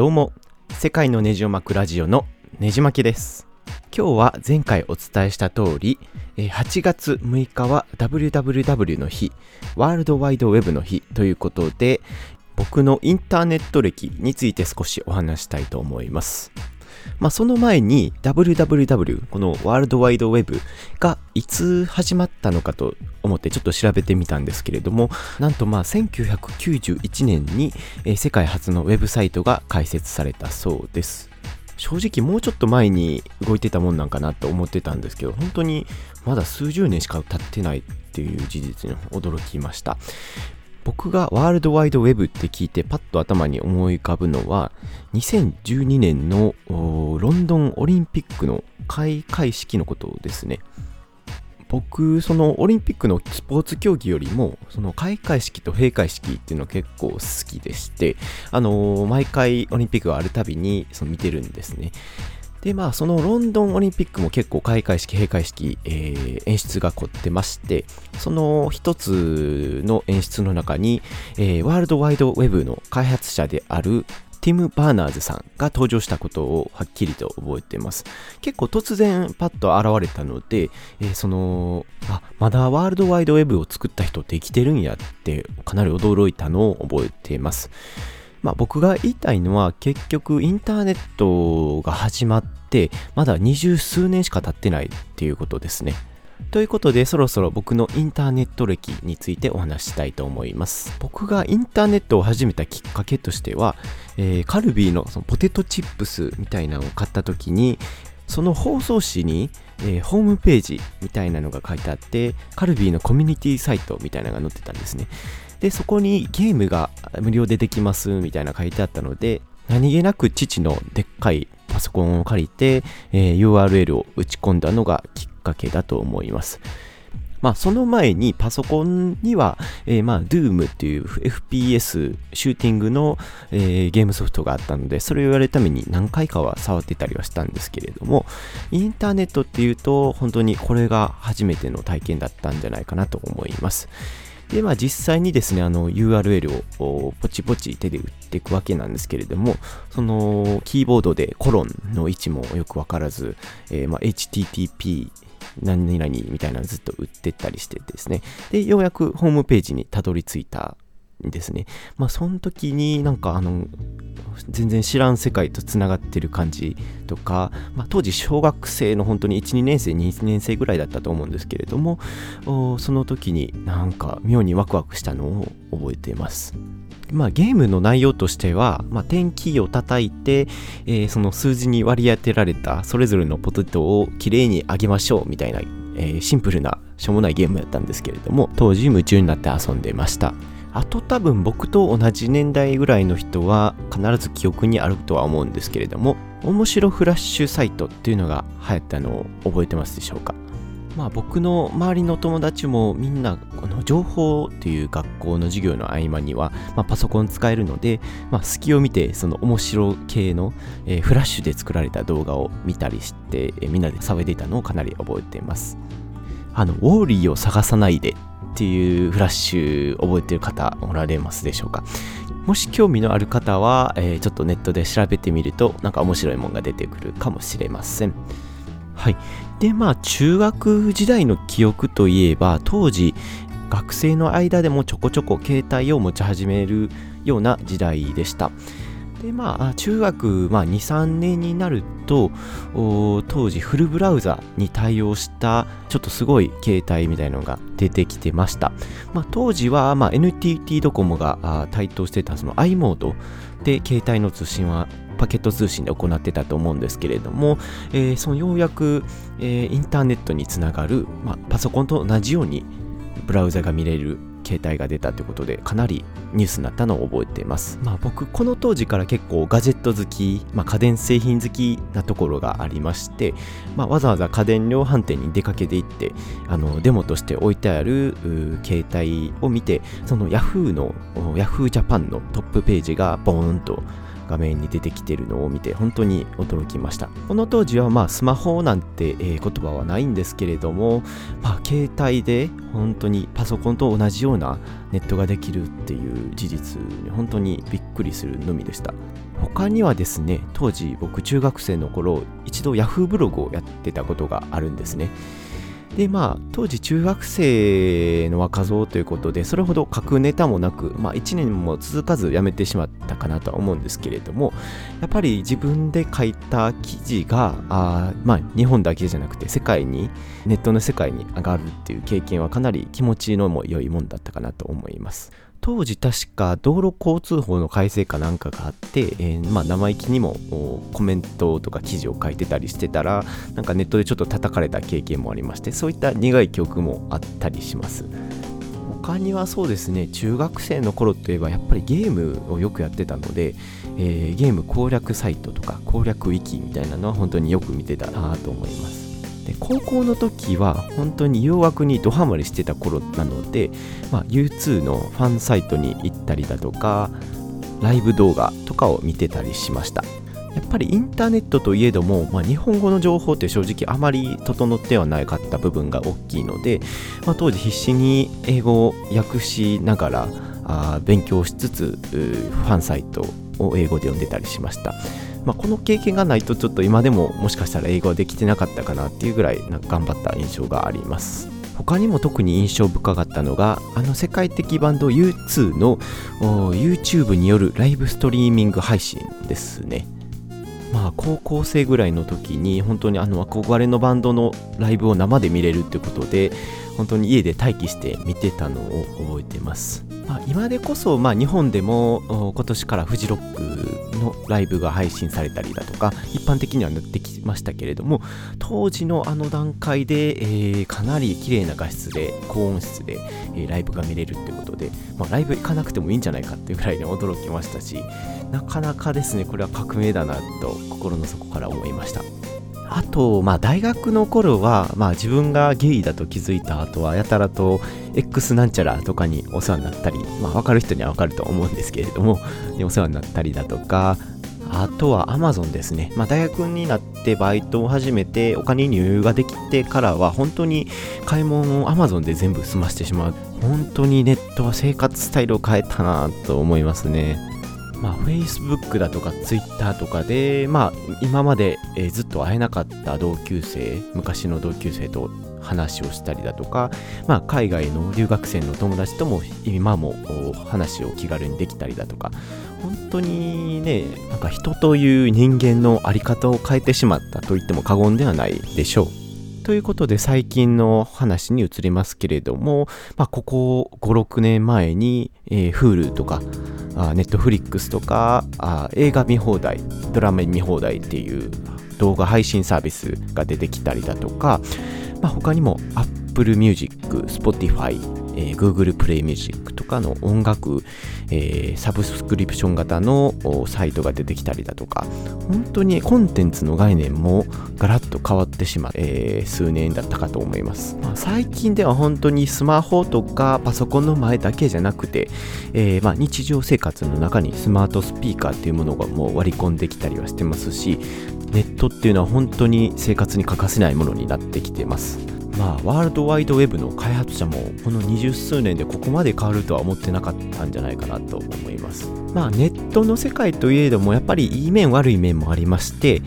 どうも、世界のネジを巻くラジオのネジ巻きです。今日は前回お伝えした通り、8月6日は WWW の日、ワールドワイドウェブの日ということで、僕のインターネット歴について少しお話したいと思います。まあ、その前に WWW、このワールドワイドウェブがいつ始まったのかと思ってちょっと調べてみたんですけれども、なんとまあ1991年に、世界初のウェブサイトが開設されたそうです。正直もうちょっと前に動いてたもんなんかなと思ってたんですけど、本当にまだ数十年しか経ってないっていう事実に驚きました。僕がワールドワイドウェブって聞いてパッと頭に思い浮かぶのは2012年のロンドンオリンピックの開会式のことですね。僕そのオリンピックのスポーツ競技よりもその開会式と閉会式っていうの結構好きでしてあのー毎回オリンピックがあるたびにその見てるんですね。でまあそのロンドンオリンピックも結構開会式閉会式、えー演出が凝ってましてその一つの演出の中に、えーワールドワイドウェブの開発者であるティム・バーナーズさんが登場したことをはっきりと覚えています。結構突然パッと現れたので、えーその、あ、まだワールドワイドウェブを作った人って生きてるんやってかなり驚いたのを覚えています。まあ僕が言いたいのは結局インターネットが始まってまだ二十数年しか経ってないっていうことですね。ということでそろそろ僕のインターネット歴についてお話ししたいと思います。僕がインターネットを始めたきっかけとしては、えーカルビーのそのポテトチップスみたいなのを買った時にその放送紙に、えーホームページみたいなのが書いてあってカルビーのコミュニティサイトみたいなのが載ってたんですね。で、そこにゲームが無料でできますみたいな書いてあったので、何気なく父のでっかいパソコンを借りて、えー URL を打ち込んだのがきっかけだと思います。まあ、その前にパソコンには、えーまあ、Doom っていう FPS シューティングの、えーゲームソフトがあったので、それを言われるために何回かは触ってたりはしたんですけれども、インターネットっていうと、本当にこれが初めての体験だったんじゃないかなと思います。で、まあ実際にですね、あの URL をポチポチ手で打っていくわけなんですけれども、そのキーボードでコロンの位置もよくわからず、えーまあ HTTP 何々みたいなのずっと打ってったりしてですね。で、ようやくホームページにたどり着いたですね。まあその時になんかあの、全然知らん世界とつながってる感じとか、まあ、当時小学生の本当に1、2年生、2年生ぐらいだったと思うんですけれども、その時になんか妙にワクワクしたのを覚えています。まあ、ゲームの内容としては、まあ、点キーを叩いて、えーその数字に割り当てられたそれぞれのポテトをきれいに揚げましょうみたいな、えーシンプルなしょうもないゲームだったんですけれども当時夢中になって遊んでましたあと多分僕と同じ年代ぐらいの人は必ず記憶にあるとは思うんですけれども面白フラッシュサイトっていうのが流行ったのを覚えてますでしょうか？まあ僕の周りの友達もみんなこの情報っていう学校の授業の合間には、まあ、パソコン使えるので、まあ、隙を見てその面白系の、えーフラッシュで作られた動画を見たりして、えーみんなで騒いでいたのをかなり覚えています。あのウォーリーを探さないでっていうフラッシュ覚えてる方おられますでしょうか？もし興味のある方は、えーちょっとネットで調べてみるとなんか面白いものが出てくるかもしれません。はい。でまあ中学時代の記憶といえば当時学生の間でもちょこちょこ携帯を持ち始めるような時代でした。でまあ中学、まあ、23年になると当時フルブラウザに対応したちょっとすごい携帯みたいなのが出てきてました、まあ、当時は、まあ、NTT ドコモがあ台頭してたその i モードで携帯の通信はパケット通信で行ってたと思うんですけれども、えーそのようやく、えーインターネットにつながる、まあ、パソコンと同じようにブラウザが見れる携帯が出たということでかなりニュースになったのを覚えています。まあ僕この当時から結構ガジェット好き、まあ、家電製品好きなところがありまして、まあ、わざわざ家電量販店に出かけていってあのデモとして置いてある携帯を見てその Yahoo の Yahoo Japan のトップページがボーンと画面に出てきてるのを見て本当に驚きました。この当時はまあスマホなんて、えー、言葉はないんですけれども、まあ、携帯で本当にパソコンと同じようなネットができるっていう事実に本当にびっくりするのみでした。他にはですね当時僕中学生の頃一度 Yahoo ブログをやってたことがあるんですね。でまあ当時中学生の若造ということでそれほど書くネタもなく、まあ、1年も続かずやめてしまったかなとは思うんですけれどもやっぱり自分で書いた記事があまあ日本だけじゃなくて世界にネットの世界に上がるっていう経験はかなり気持ちのも良いもんだったかなと思います。当時確か道路交通法の改正かなんかがあって、えー、まあ、生意気にもコメントとか記事を書いてたりしてたらなんかネットでちょっと叩かれた経験もありましてそういった苦い記憶もあったりします。他にはそうですね中学生の頃といえばやっぱりゲームをよくやってたので、えー、ゲーム攻略サイトとか攻略ウィキみたいなのは本当によく見てたなと思います。で高校の時は本当に洋楽にドハマりしてた頃なので、まあ、U2 のファンサイトに行ったりだとかライブ動画とかを見てたりしました。やっぱりインターネットといえども、まあ、日本語の情報って正直あまり整ってはなかった部分が大きいので、まあ、当時必死に英語を訳しながらあ勉強しつつファンサイトを英語で読んでたりしました。まあ、この経験がないとちょっと今でももしかしたら英語はできてなかったかなっていうぐらい頑張った印象があります。他にも特に印象深かったのがあの世界的バンド U2 の YouTube によるライブストリーミング配信ですね。まあ高校生ぐらいの時に本当にあの憧れのバンドのライブを生で見れるってことで本当に家で待機して見てたのを覚えてます、まあ、今でこそまあ日本でも今年からフジロックのライブが配信されたりだとか一般的にはなってきましたけれども当時のあの段階で、え、かなり綺麗な画質で高音質で、え、ライブが見れるってことで、まあ、ライブ行かなくてもいいんじゃないかっていうぐらいに驚きましたしなかなかですねこれは革命だなと心の底から思いました。あと、まあ、大学の頃は、まあ、自分がゲイだと気づいた後は、やたらと X なんちゃらとかにお世話になったり、まあ、分かる人には分かると思うんですけれども、お世話になったりだとか、あとは Amazon ですね。まあ、大学になってバイトを始めて、お金に余裕ができてからは、本当に買い物を Amazon で全部済ましてしまう。本当にネットは生活スタイルを変えたなと思いますね。まあ、Facebook だとか Twitter とかで、まあ、今まで、えー、ずっと会えなかった同級生、昔の同級生と話をしたりだとか、まあ、海外の留学生の友達とも今も話を気軽にできたりだとか、本当にね、なんか人という人間の在り方を変えてしまったと言っても過言ではないでしょう。ということで最近の話に移りますけれども、まあ、ここ5、6年前に、えー、Hulu とか、ネットフリックスとかあ映画見放題、ドラマ見放題っていう動画配信サービスが出てきたりだとか、まあ、他にも Apple Music、Spotify、えー、Google Play Music とかの音楽、えー、サブスクリプション型のサイトが出てきたりだとか、本当にコンテンツの概念もガラッと変わってしまう、えー、数年だったかと思います。まあ、最近では本当にスマホとかパソコンの前だけじゃなくて、えー、まあ日常生活の中にスマートスピーカーっていうものがもう割り込んできたりはしてますし、ネットっていうのは本当に生活に欠かせないものになってきてます。まあ、ワールドワイドウェブの開発者もこの二十数年でここまで変わるとは思ってなかったんじゃないかなと思います。まあネットの世界といえどもやっぱりいい面悪い面もありまして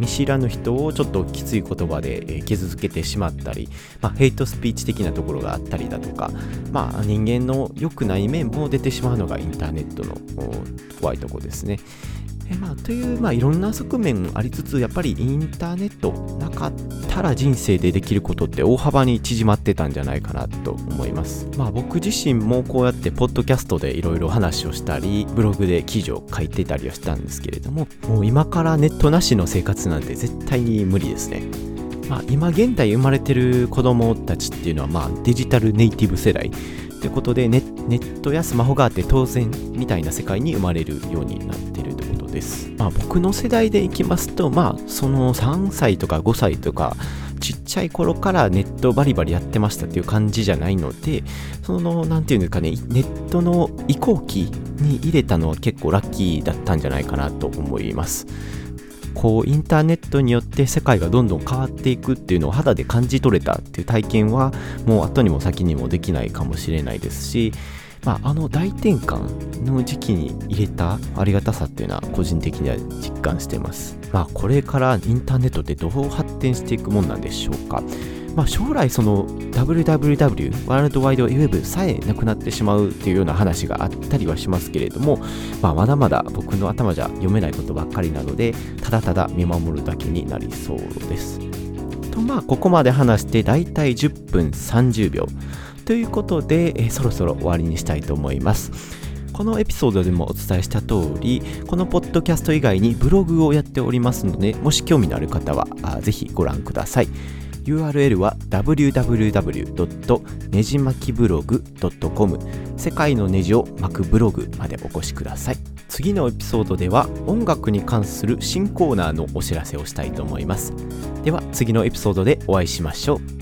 見知らぬ人をちょっときつい言葉で傷つけてしまったり、まあ、ヘイトスピーチ的なところがあったりだとか、まあ、人間の良くない面も出てしまうのがインターネットの怖いとこですね。えまあ、という、まあ、いろんな側面ありつつやっぱりインターネットなかったら人生でできることって大幅に縮まってたんじゃないかなと思います、まあ、僕自身もこうやってポッドキャストでいろいろ話をしたりブログで記事を書いてたりはしたんですけれどももう今からネットなしの生活なんて絶対に無理ですね。まあ、今現代生まれてる子供たちっていうのは、まあ、デジタルネイティブ世代ということでネットやスマホがあって当然みたいな世界に生まれるようになってる。です。まあ僕の世代でいきますと、まあその3歳とか5歳とかちっちゃい頃からネットバリバリやってましたっていう感じじゃないので、その、なんていうんですかね、ネットの移行期に入れたのは結構ラッキーだったんじゃないかなと思いますこうインターネットによって世界がどんどん変わっていくっていうのを肌で感じ取れたっていう体験はもう後にも先にもできないかもしれないですしまあ、あの大転換の時期に入れたありがたさっていうのは個人的には実感してます。まあ、これからインターネットってどう発展していくもんなんでしょうか。まあ、将来その WWW ワールドワイドウェブさえなくなってしまうっていうような話があったりはしますけれども、まあ、まだまだ僕の頭じゃ読めないことばっかりなのでただただ見守るだけになりそうです。とまあここまで話してだいたい10分30秒ということで、えー、そろそろ終わりにしたいと思います。このエピソードでもお伝えした通り、このポッドキャスト以外にブログをやっておりますので、もし興味のある方はぜひご覧ください。URL は www. ねじ巻きブログ .com 世界のネジを巻くブログまでお越しください。次のエピソードでは音楽に関する新コーナーのお知らせをしたいと思います。では次のエピソードでお会いしましょう。